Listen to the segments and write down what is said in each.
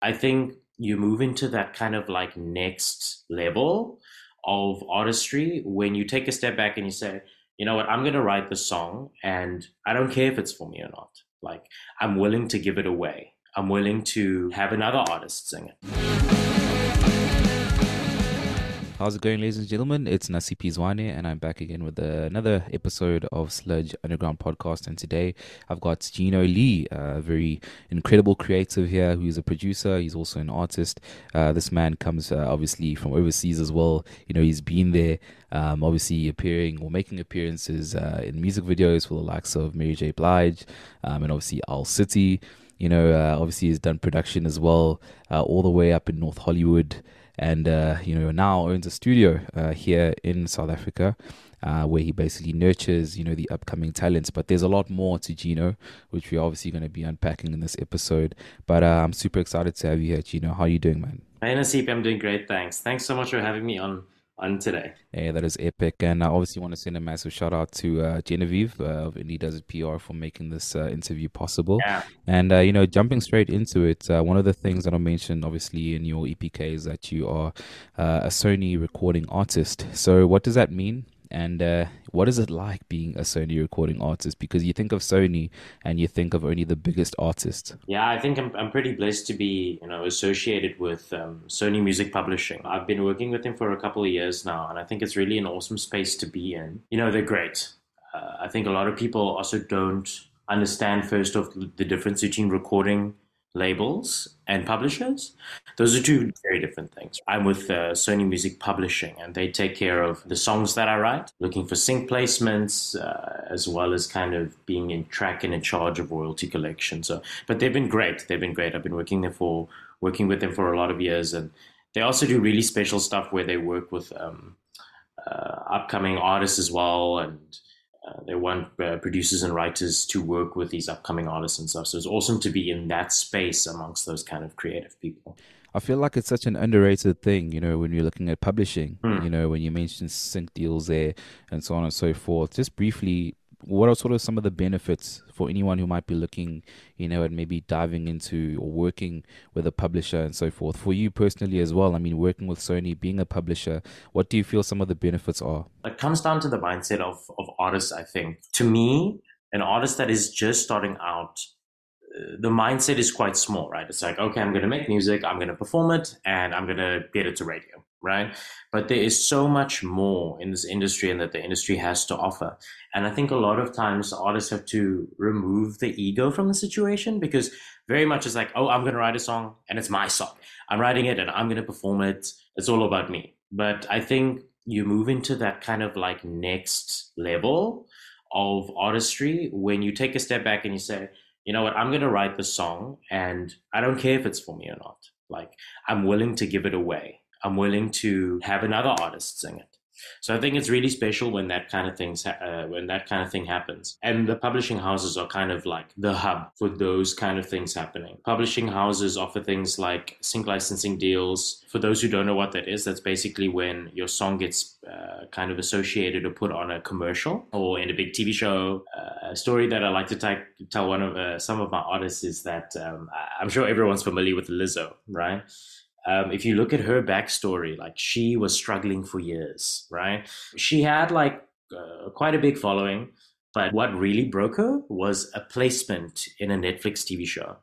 I think you move into that kind of like next level of artistry when you take a step back and you say, you know what, I'm going to write the song and I don't care if it's for me or not. Like, I'm willing to give it away. I'm willing to have another artist sing it. How's it going, ladies and gentlemen? It's Nasipi Zwane, and I'm back again with another episode of Sludge Underground Podcast. And today I've got Gino Lee, a very incredible creative here who's a producer. He's also an artist. Uh, this man comes uh, obviously from overseas as well. You know, he's been there, um, obviously appearing or making appearances uh, in music videos for the likes of Mary J. Blige um, and obviously Owl City. You know, uh, obviously he's done production as well, uh, all the way up in North Hollywood and uh, you know now owns a studio uh, here in South Africa. Uh, where he basically nurtures, you know, the upcoming talents. But there's a lot more to Gino, which we're obviously going to be unpacking in this episode. But uh, I'm super excited to have you here, Gino. How are you doing, man? Hey, Nasip, I'm doing great. Thanks. Thanks so much for having me on on today. Yeah, that is epic. And I obviously want to send a massive shout out to uh, Genevieve uh, of Indie Does It PR for making this uh, interview possible. Yeah. And, uh, you know, jumping straight into it, uh, one of the things that I mentioned, obviously, in your EPK is that you are uh, a Sony recording artist. So, what does that mean? And uh, what is it like being a Sony recording artist? Because you think of Sony and you think of only the biggest artists. Yeah, I think I'm, I'm pretty blessed to be you know associated with um, Sony Music Publishing. I've been working with them for a couple of years now, and I think it's really an awesome space to be in. You know, they're great. Uh, I think a lot of people also don't understand first of the difference between recording labels and publishers. Those are two very different things. I'm with uh, Sony Music Publishing, and they take care of the songs that I write, looking for sync placements, uh, as well as kind of being in track and in charge of royalty collection. So, but they've been great. They've been great. I've been working there for working with them for a lot of years, and they also do really special stuff where they work with um, uh, upcoming artists as well, and uh, they want uh, producers and writers to work with these upcoming artists and stuff. So it's awesome to be in that space amongst those kind of creative people. I feel like it's such an underrated thing, you know, when you're looking at publishing, mm. you know, when you mention sync deals there and so on and so forth. Just briefly, what are sort of some of the benefits for anyone who might be looking, you know, and maybe diving into or working with a publisher and so forth? For you personally as well, I mean, working with Sony, being a publisher, what do you feel some of the benefits are? It comes down to the mindset of, of artists, I think. To me, an artist that is just starting out, uh, the mindset is quite small, right? It's like, okay, I'm going to make music, I'm going to perform it, and I'm going to get it to radio right? But there is so much more in this industry and that the industry has to offer. And I think a lot of times artists have to remove the ego from the situation because very much it's like, oh, I'm going to write a song and it's my song. I'm writing it and I'm going to perform it. It's all about me. But I think you move into that kind of like next level of artistry when you take a step back and you say, you know what, I'm going to write the song and I don't care if it's for me or not. Like, I'm willing to give it away I'm willing to have another artist sing it. So I think it's really special when that kind of things uh, when that kind of thing happens. And the publishing houses are kind of like the hub for those kind of things happening. Publishing houses offer things like sync licensing deals. For those who don't know what that is, that's basically when your song gets uh, kind of associated or put on a commercial or in a big TV show. Uh, a story that I like to t- tell one of uh, some of my artists is that um, I'm sure everyone's familiar with Lizzo, right? Um, if you look at her backstory, like she was struggling for years, right? She had like uh, quite a big following, but what really broke her was a placement in a Netflix TV show,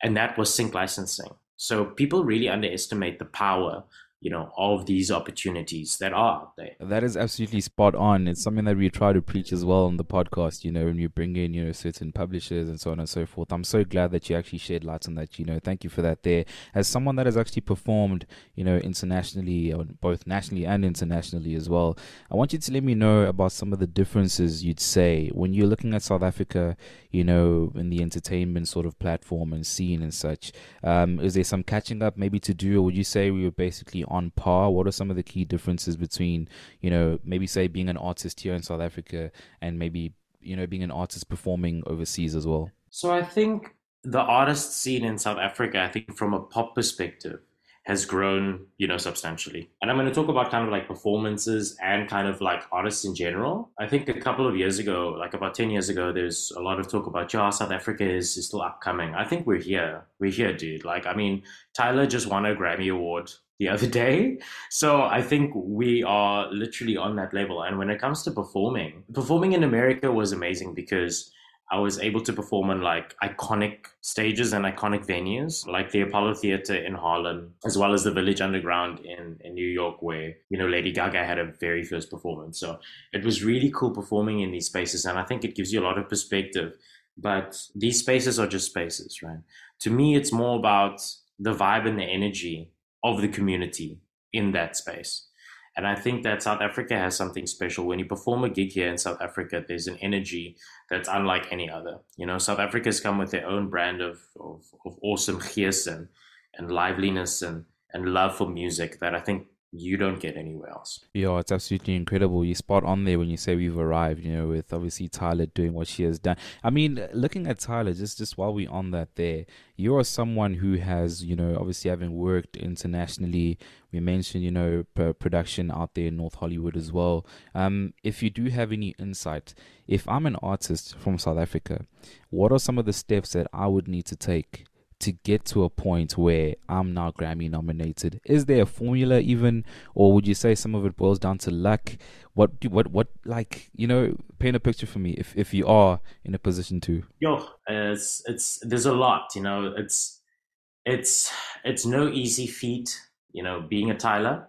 and that was sync licensing. So people really underestimate the power you know all of these opportunities that are out there. That is absolutely spot on. It's something that we try to preach as well on the podcast you know when you bring in you know certain publishers and so on and so forth. I'm so glad that you actually shed light on that you know. Thank you for that there. As someone that has actually performed you know internationally both nationally and internationally as well i want you to let me know about some of the differences you'd say when you're looking at south africa you know in the entertainment sort of platform and scene and such. Um, is there some catching up maybe to do? Or would you say we were basically on par? What are some of the key differences between, you know, maybe say being an artist here in South Africa and maybe, you know, being an artist performing overseas as well? So I think the artist scene in South Africa, I think from a pop perspective, has grown, you know, substantially. And I'm going to talk about kind of like performances and kind of like artists in general. I think a couple of years ago, like about 10 years ago, there's a lot of talk about, yeah, South Africa is, is still upcoming. I think we're here. We're here, dude. Like, I mean, Tyla just won a Grammy Award the other day. So I think we are literally on that level. And when it comes to performing, performing in America was amazing because I was able to perform on like iconic stages and iconic venues, like the Apollo Theater in Harlem, as well as the Village Underground in, in New York, where, you know, Lady Gaga had a very first performance. So it was really cool performing in these spaces. And I think it gives you a lot of perspective. But these spaces are just spaces, right? To me, it's more about the vibe and the energy of the community in that space. And I think that South Africa has something special. When you perform a gig here in South Africa, there's an energy that's unlike any other. You know, South Africa's come with their own brand of, of, of awesome gees and, and liveliness and, and love for music that I think you don't get anywhere else. Yeah, it's absolutely incredible. You spot on there when you say we've arrived, you know, with obviously Tyla doing what she has done. I mean, looking at Tyla, just just while we're on that there, you are someone who has, you know, obviously having worked internationally. We mentioned, you know, production out there in North Hollywood as well. Um, if you do have any insight, if I'm an artist from South Africa, what are some of the steps that I would need to take to get to a point where I'm now Grammy nominated? Is there a formula even, or would you say some of it boils down to luck? What what what like you know? Paint a picture for me if if you are in a position to. Yo, it's it's there's a lot. You know, it's it's it's no easy feat. You know, being a Tyla,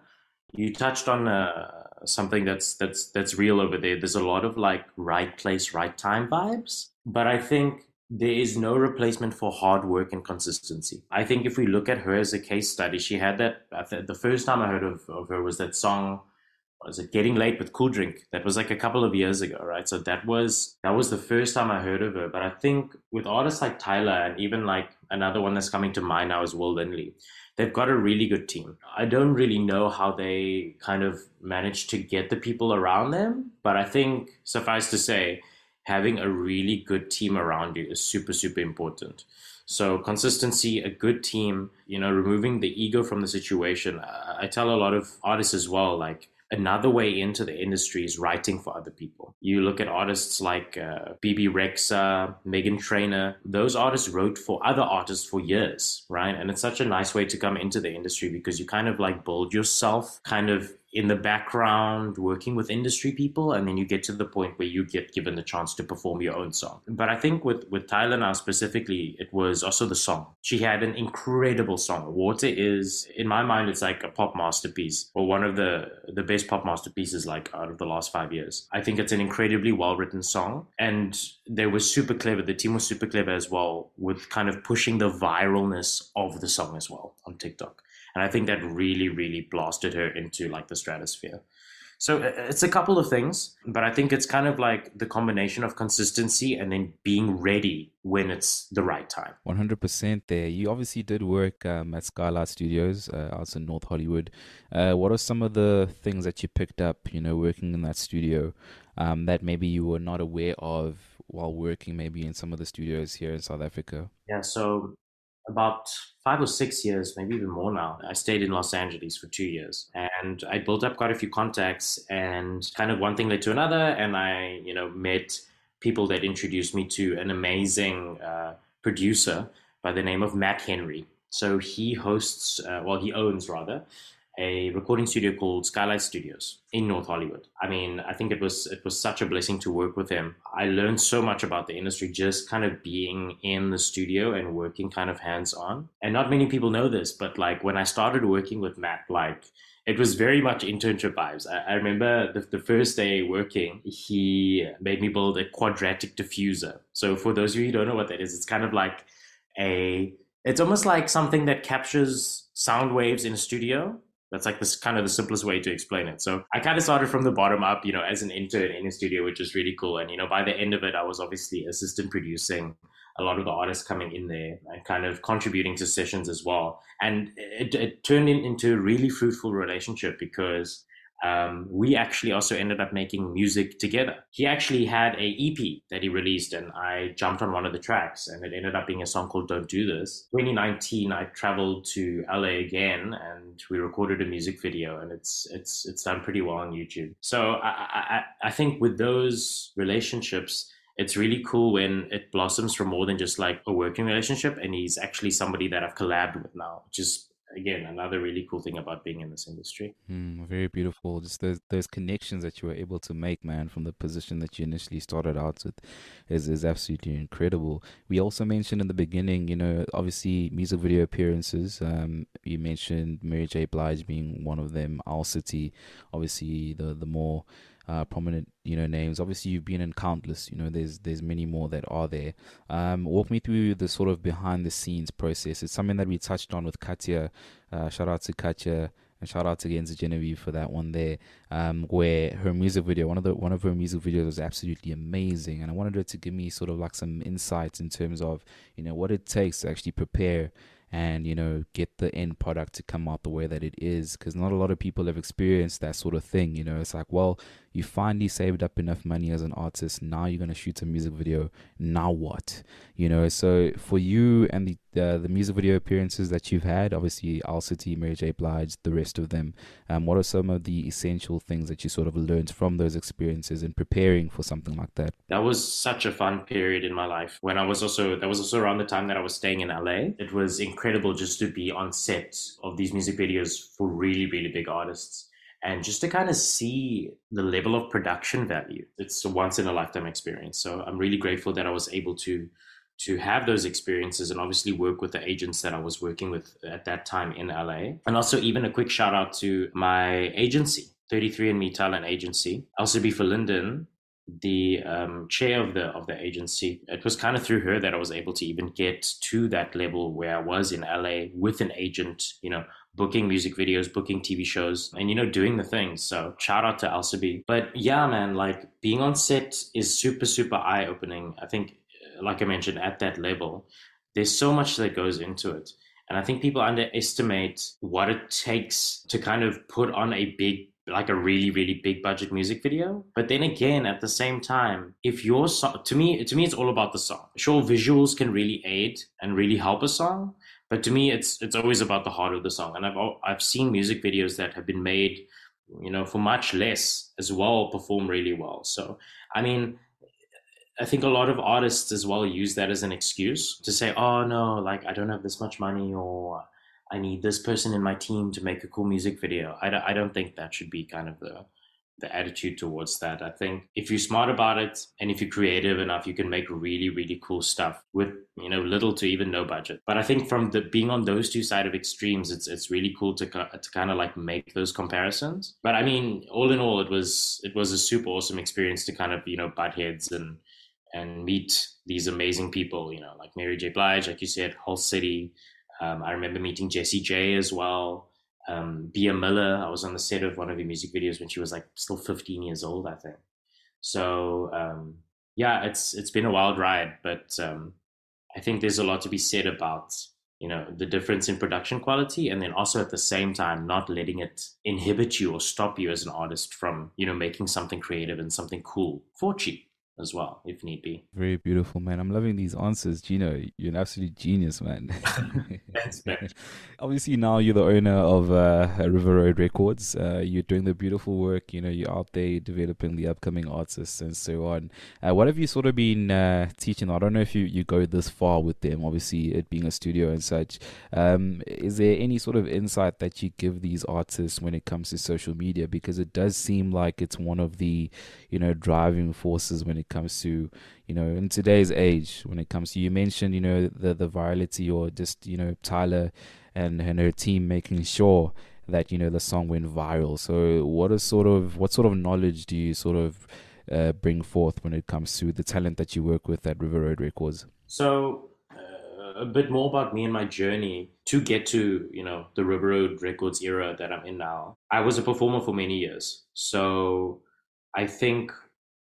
you touched on. Uh, something that's that's that's real over there there's a lot of like right place right time vibes but i think there is no replacement for hard work and consistency. I think if we look at her as a case study, she had that. The first time I heard of, of her was that song. Was it Getting Late with Kooldrink? That was like a couple of years ago, right? So that was that was the first time I heard of her. But I think with artists like Tyla and even like another one that's coming to mind now is Will Lindley, they've got a really good team. I don't really know how they kind of managed to get the people around them, but I think suffice to say, having a really good team around you is super, super important. So consistency, a good team, you know, removing the ego from the situation. I tell a lot of artists as well, like another way into the industry is writing for other people. You look at artists like uh, Bebe Rexha, Meghan Trainor. Those artists wrote for other artists for years, right? And it's such a nice way to come into the industry because you kind of like build yourself kind of in the background working with industry people and then you get to the point where you get given the chance to perform your own song. But i think with with Tyla now specifically it was also the song. She had an incredible song. Water is in my mind it's like a pop masterpiece or one of the the best pop masterpieces like out of the last five years. I think it's an incredibly well written song and they were super clever. The team was super clever as well with kind of pushing the viralness of the song as well on tiktok and I think that really, really blasted her into like the stratosphere. So it's a couple of things, but I think it's kind of like the combination of consistency and then being ready when it's the right time. 100% there. You obviously did work um, at Skylight Studios uh, out in North Hollywood. Uh, what are some of the things that you picked up, you know, working in that studio um, that maybe you were not aware of while working maybe in some of the studios here in South Africa? Yeah, so about five or six years, maybe even more now. I stayed in Los Angeles for two years and I built up quite a few contacts and kind of one thing led to another. And I, you know, met people that introduced me to an amazing uh, producer by the name of Matt Henry. So he hosts, uh, well, he owns rather, a recording studio called Skylight Studios in North Hollywood. I mean, I think it was it was such a blessing to work with him. I learned so much about the industry just kind of being in the studio and working kind of hands on. And not many people know this, but like when I started working with Matt, like it was very much internship vibes. I, I remember the, the, first day working, he made me build a quadratic diffuser. So for those of you who don't know what that is, it's kind of like a it's almost like something that captures sound waves in a studio that's like this kind of the simplest way to explain it. So I kind of started from the bottom up, you know, as an intern in a studio, which was really cool. And, you know, by the end of it, I was obviously assistant producing a lot of the artists coming in there and kind of contributing to sessions as well. And it, it turned in, into a really fruitful relationship because um, we actually also ended up making music together. He actually had a EP that he released, and I jumped on one of the tracks, and it ended up being a song called "Don't Do This." 2019, I traveled to LA again, and we recorded a music video, and it's it's it's done pretty well on YouTube. So I I, I think with those relationships it's really cool when it blossoms from more than just like a working relationship and he's actually somebody that I've collabed with now, which is again another really cool thing about being in this industry. Mm, very beautiful. Just those those connections that you were able to make man from the position that you initially started out with is is absolutely incredible. We also mentioned in the beginning you know obviously music video appearances um you mentioned mary j. Blige being one of them owl city obviously the the more uh, prominent you know names. Obviously, you've been in countless. You know, there's there's many more that are there. Um, walk me through the sort of behind the scenes process. It's something that we touched on with Katya. Uh, shout out to Katya. And shout out again to Genevieve for that one there, um, where her music video, one of the one of her music videos was absolutely amazing, and I wanted her to give me sort of like some insights in terms of you know what it takes to actually prepare and you know get the end product to come out the way that it is because not a lot of people have experienced that sort of thing you know it's like well you finally saved up enough money as an artist. Now you're going to shoot a music video. Now what? You know so for you and the uh, the music video appearances that you've had obviously Owl City Mary J. Blige the rest of them um, what are some of the essential things that you sort of learned from those experiences in preparing for something like that? That was such a fun period in my life. When I was also that was also around the time that I was staying in LA it was incredible just to be on set of these music videos for really really big artists and just to kind of see the level of production value. It's a once in a lifetime experience. So I'm really grateful that I was able to to have those experiences and obviously work with the agents that I was working with at that time in LA. And also even a quick shout out to my agency, 33andMe Talent Agency, LCB for Linden, the um, chair of the of the agency. It was kind of through her that I was able to even get to that level where I was in LA with an agent, you know, booking music videos, booking TV shows, and you know, doing the things. So shout out to Alsabi. But yeah, man, like being on set is super, super eye opening. I think, uh, like I mentioned, at that level, there's so much that goes into it. And I think people underestimate what it takes to kind of put on a big like a really really big budget music video but then again at the same time if your song to me to me it's all about the song sure visuals can really aid and really help a song but to me, it's it's always about the heart of the song. And I've I've seen music videos that have been made, you know, for much less as well, perform really well. So I mean, I think a lot of artists as well use that as an excuse to say, oh no, like I don't have this much money or I need this person in my team to make a cool music video. I, I don't think that should be kind of the the attitude towards that. I think if you're smart about it and if you're creative enough, you can make really, really cool stuff with, you know, little to even no budget. But I think from the being on those two side of extremes, it's it's really cool to to kind of like make those comparisons. But I mean, all in all, it was it was a super awesome experience to kind of, you know, butt heads and and meet these amazing people, you know, like Mary J. Blige, like you said, Owl City. Um, I remember meeting Jessie J as well um, Bea Miller. I was on the set of one of her music videos when she was like still 15 years old, I think. So um, yeah, it's it's been a wild ride, but um, I think there's a lot to be said about you know the difference in production quality, and then also at the same time not letting it inhibit you or stop you as an artist from you know making something creative and something cool for cheap as well, if need be. Very beautiful, man. I'm loving these answers, Gino. You're an absolute genius, man. Thanks, man. Obviously, now you're the owner of uh, River Road Records. Uh, you're doing the beautiful work. You know, you're out there developing the upcoming artists and so on. Uh, what have you sort of been uh, teaching? I don't know if you, you go this far with them. Obviously, it being a studio and such. Um, is there any sort of insight that you give these artists when it comes to social media? Because it does seem like it's one of the, you know, driving forces when it comes to you know in today's age when it comes to you mentioned you know the the virality or just you know Tyla and and her team making sure that you know the song went viral. So what is sort of what sort of knowledge do you sort of uh, bring forth when it comes to the talent that you work with at River Road Records? So uh, a bit more about me and my journey to get to you know the River Road Records era that I'm in now. I was a performer for many years, so I think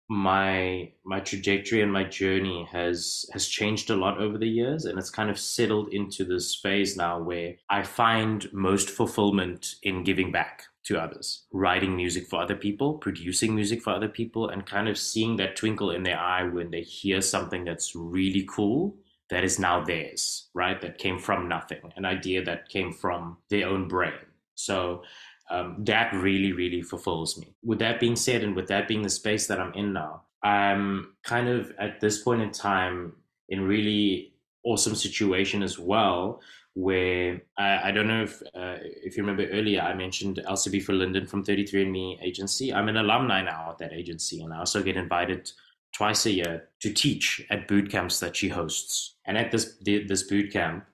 my my trajectory and my journey has has changed a lot over the years and it's kind of settled into this phase now where I find most fulfillment in giving back to others, writing music for other people, producing music for other people, and kind of seeing that twinkle in their eye when they hear something that's really cool that is now theirs, right? That came from nothing, an idea that came from their own brain. So um, that really, really fulfills me. With that being said, and with that being the space that I'm in now, I'm kind of at this point in time in really awesome situation as well where I, I don't know if uh, if you remember earlier I mentioned LCB for Linden from 33andMe agency. I'm an alumni now at that agency, and I also get invited twice a year to teach at boot camps that she hosts. And at this this boot camp,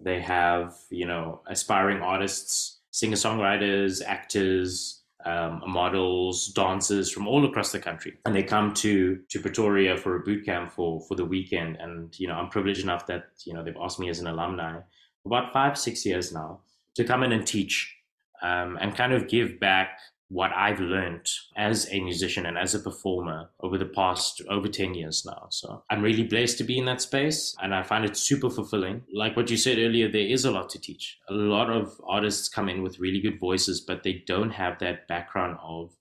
they have you know aspiring artists, singer songwriters, actors. Um, models, dancers from all across the country, and they come to to Pretoria for a boot camp for for the weekend. And you know, I'm privileged enough that you know they've asked me as an alumni about five, six years now to come in and teach um, and kind of give back what I've learned as a musician and as a performer over the past over 10 years now. So I'm really blessed to be in that space and I find it super fulfilling. Like what you said earlier, there is a lot to teach. A lot of artists come in with really good voices, but they don't have that background of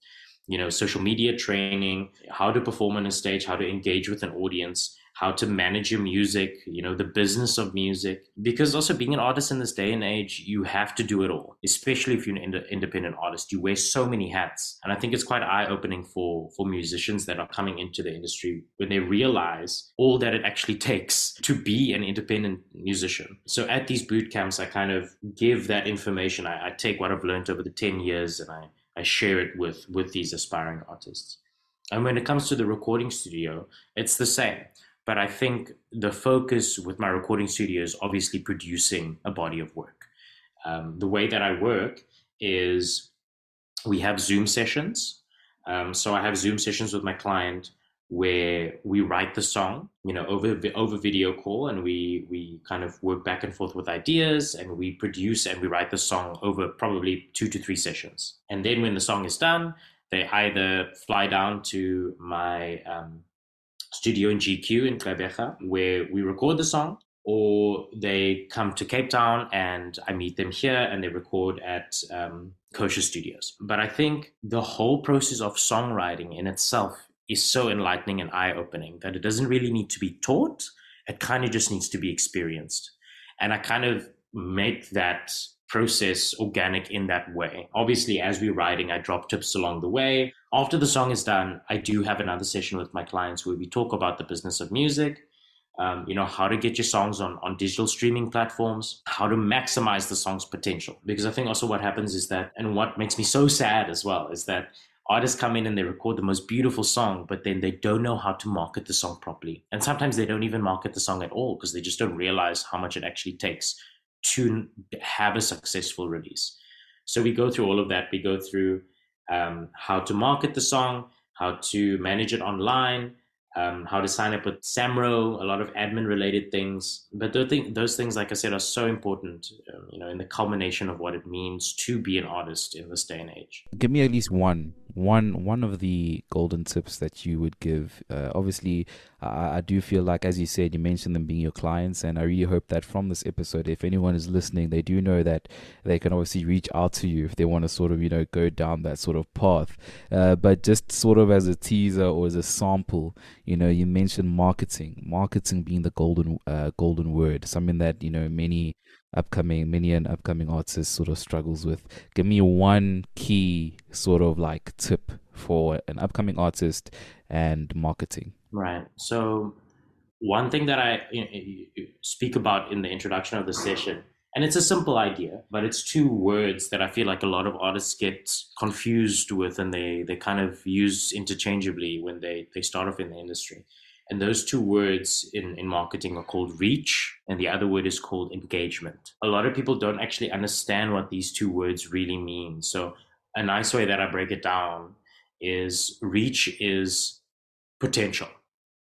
you know social media training how to perform on a stage how to engage with an audience how to manage your music, you know, the business of music. Because also being an artist in this day and age, you have to do it all, especially if you're an ind- independent artist. You wear so many hats. And I think it's quite eye opening for, for musicians that are coming into the industry when they realize all that it actually takes to be an independent musician. So at these boot camps, I kind of give that information. I, I take what I've learned over the 10 years and I, I share it with, with these aspiring artists. And when it comes to the recording studio, it's the same. But I think the focus with my recording studio is obviously producing a body of work. Um, the way that I work is we have Zoom sessions. Um, so I have Zoom sessions with my client where we write the song, you know, over over video call, and we we kind of work back and forth with ideas, and we produce and we write the song over probably two to three sessions. And then when the song is done, they either fly down to my um, studio in GQ in Gqeberha where we record the song, or they come to Cape Town and I meet them here and they record at um, Kosher Studios. But I think the whole process of songwriting in itself is so enlightening and eye opening that it doesn't really need to be taught. It kind of just needs to be experienced. And I kind of make that process organic in that way. Obviously, as we're writing, I drop tips along the way. After the song is done, I do have another session with my clients where we talk about the business of music. Um, you know how to get your songs on on digital streaming platforms how to maximize the song's potential because i think also what happens is that and what makes me so sad as well is that artists come in and they record the most beautiful song but then they don't know how to market the song properly and sometimes they don't even market the song at all because they just don't realize how much it actually takes to have a successful release. So we go through all of that. We go through um, how to market the song, how to manage it online, um, how to sign up with SAMRO, a lot of admin related things. But those, those things, like I said, are so important, um, you know, in the culmination of what it means to be an artist in this day and age. Give me at least one one one of the golden tips that you would give uh, obviously I, I, do feel like as you said you mentioned them being your clients and i really hope that from this episode if anyone is listening they do know that they can obviously reach out to you if they want to sort of you know go down that sort of path. Uh, but just sort of as a teaser or as a sample you know you mentioned marketing marketing being the golden uh, golden word something that you know many upcoming many an upcoming artist sort of struggles with. Give me one key sort of like tip for an upcoming artist and marketing. Right. So one thing that i speak about in the introduction of the session and it's a simple idea but it's two words that i feel like a lot of artists get confused with and they they kind of use interchangeably when they they start off in the industry and those two words in, in marketing are called reach, and the other word is called engagement. A lot of people don't actually understand what these two words really mean. So, a nice way that I break it down is reach is potential,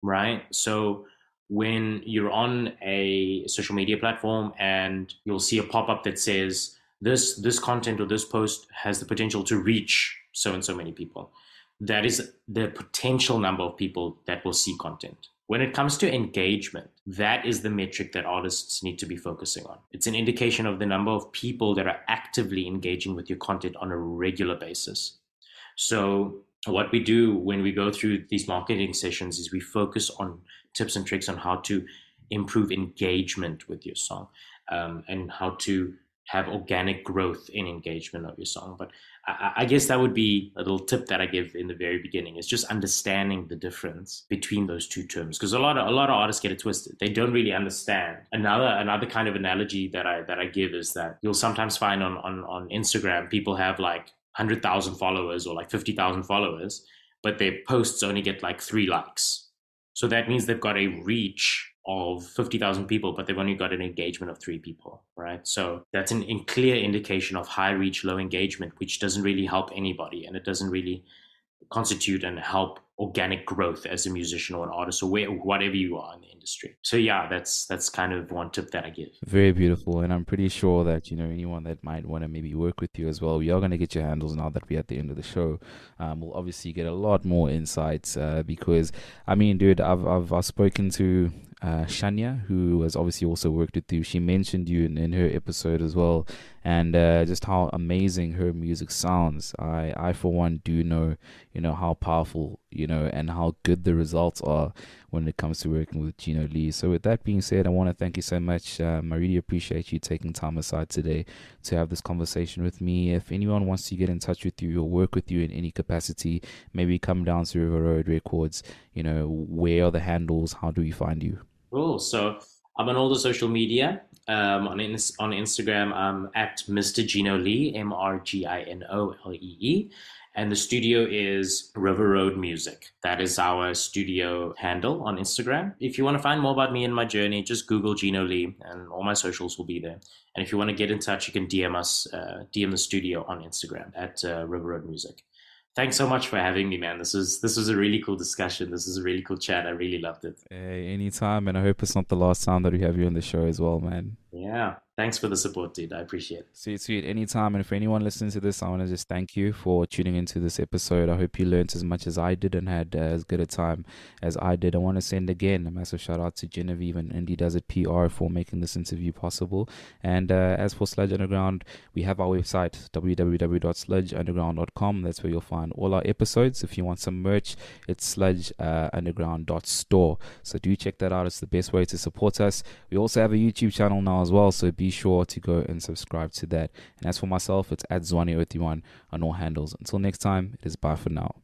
right? So, when you're on a social media platform and you'll see a pop-up that says this this content or this post has the potential to reach so and so many people that is the potential number of people that will see content. When it comes to engagement, that is the metric that artists need to be focusing on. It's an indication of the number of people that are actively engaging with your content on a regular basis. So, what we do when we go through these marketing sessions is we focus on tips and tricks on how to improve engagement with your song um, and how to have organic growth in engagement of your song. But I, guess that would be a little tip that I give in the very beginning is just understanding the difference between those two terms. Because a lot of a lot of artists get it twisted. They don't really understand. Another another kind of analogy that I that I give is that you'll sometimes find on on, on Instagram people have like hundred thousand followers or like fifty thousand followers, but their posts only get like three likes. So that means they've got a reach of 50,000 people, but they've only got an engagement of three people, right? So that's an in clear indication of high reach, low engagement, which doesn't really help anybody and it doesn't really constitute and help organic growth as a musician or an artist or where, whatever you are in the industry. So yeah, that's that's kind of one tip that I give. Very beautiful, and I'm pretty sure that you know anyone that might want to maybe work with you as well. We are going to get your handles now that we're at the end of the show. Um, we'll obviously get a lot more insights uh, because I mean, dude, I've I've, I've spoken to uh, Shania, who has obviously also worked with you. She mentioned you in, in her episode as well, and uh, just how amazing her music sounds. I, I for one, do know, you know, how powerful, you know, and how good the results are when it comes to working with Gino Lee. So, with that being said, I want to thank you so much. Um, I really appreciate you taking time aside today to have this conversation with me. If anyone wants to get in touch with you or work with you in any capacity, maybe come down to River Road Records. You know, where are the handles? How do we find you? Cool. So I'm on all the social media. Um, on on Instagram, I'm at Mr. Gino Lee, M R G I N O L E E, and the studio is River Road Music. That is our studio handle on Instagram. If you want to find more about me and my journey, just Google Gino Lee, and all my socials will be there. And if you want to get in touch, you can DM us, uh, DM the studio on Instagram at uh, River Road Music thanks so much for having me, man. This was this was a really cool discussion. This is a really cool chat. I really loved it. Hey, anytime, and I hope it's not the last time that we have you on the show as well, man. Yeah. Thanks for the support, dude. I appreciate it. Sweet, sweet. Anytime. And for anyone listening to this, I want to just thank you for tuning into this episode. I hope you learned as much as I did and had uh, as good a time as I did. I want to send again a massive shout out to Genevieve and Indie Does It PR for making this interview possible. And uh, as for Sludge Underground, we have our website, www.sludgeunderground.com. That's where you'll find all our episodes. If you want some merch, it's sludgeunderground.store. Uh, so do check that out. It's the best way to support us. We also have a YouTube channel now as well. So be sure to go and subscribe to that. And as for myself, it's at Zwane01 on all handles. Until next time, it is bye for now.